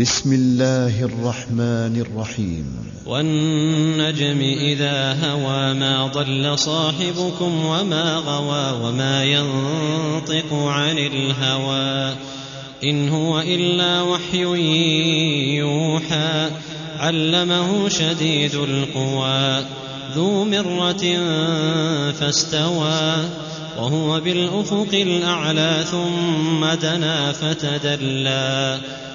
بسم الله الرحمن الرحيم. والنجم إذا هوى ما ضل صاحبكم وما غوى وما ينطق عن الهوى. إن هو إلا وحي يوحى. علمه شديد القوى. ذو مرة فاستوى. وهو بالأفق الأعلى ثم دنا فتدلى.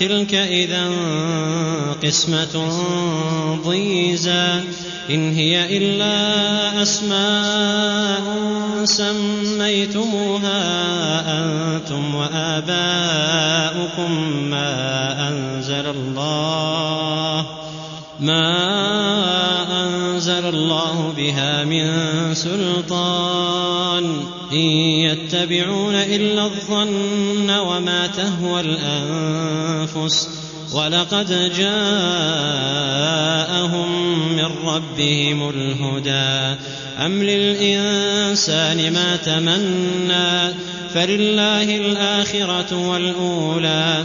تلك إذا قسمة ضيزى إن هي إلا أسماء سميتموها أنتم وآباؤكم ما أنزل الله ما أنزل الله بها من سلطان. إن يتبعون إلا الظن وما تهوى الأنفس. ولقد جاءهم من ربهم الهدى. أم للإنسان ما تمنى؟ فلله الآخرة والأولى.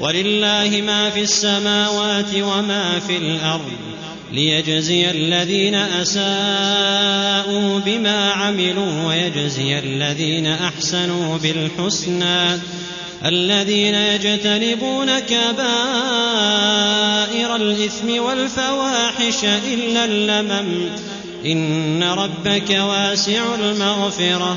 ولله ما في السماوات وما في الأرض ليجزي الذين أساءوا بما عملوا ويجزي الذين أحسنوا بالحسنى الذين يجتنبون كبائر الإثم والفواحش إلا اللمم إن ربك واسع المغفرة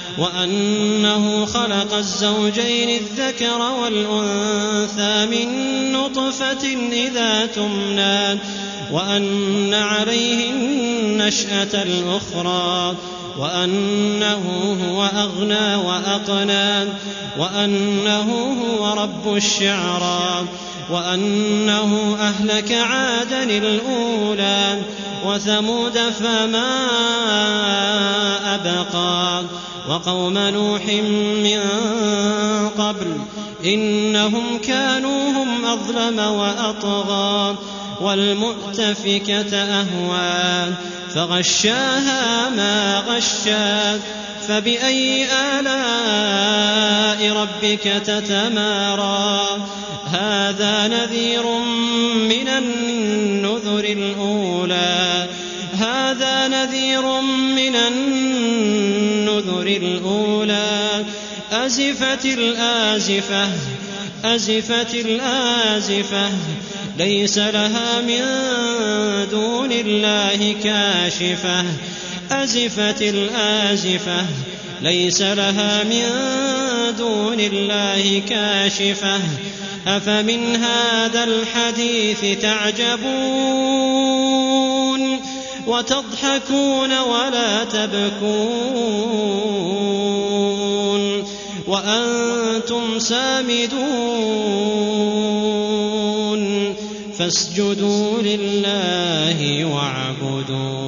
وأنه خلق الزوجين الذكر والأنثى من نطفة إذا تمنى وأن عليه النشأة الأخرى وأنه هو أغنى وأقنى وأنه هو رب الشعرى وأنه أهلك عادا الأولى وثمود فما أبقى. وقوم نوح من قبل إنهم كانوا هم أظلم وأطغى والمؤتفكة أهوى فغشاها ما غشا فبأي آلاء ربك تتمارى هذا نذير من النذر الأولى هذا نذير من النذر الأولى. أزفت الآزفة أزفت الآزفة. ليس لها من دون الله كاشفة. أزفت الآزفة ليس لها من دون الله كاشفة. أفمن هذا الحديث تعجبون؟ وتضحكون ولا تبكون وأنتم سامدون فاسجدوا لله واعبدون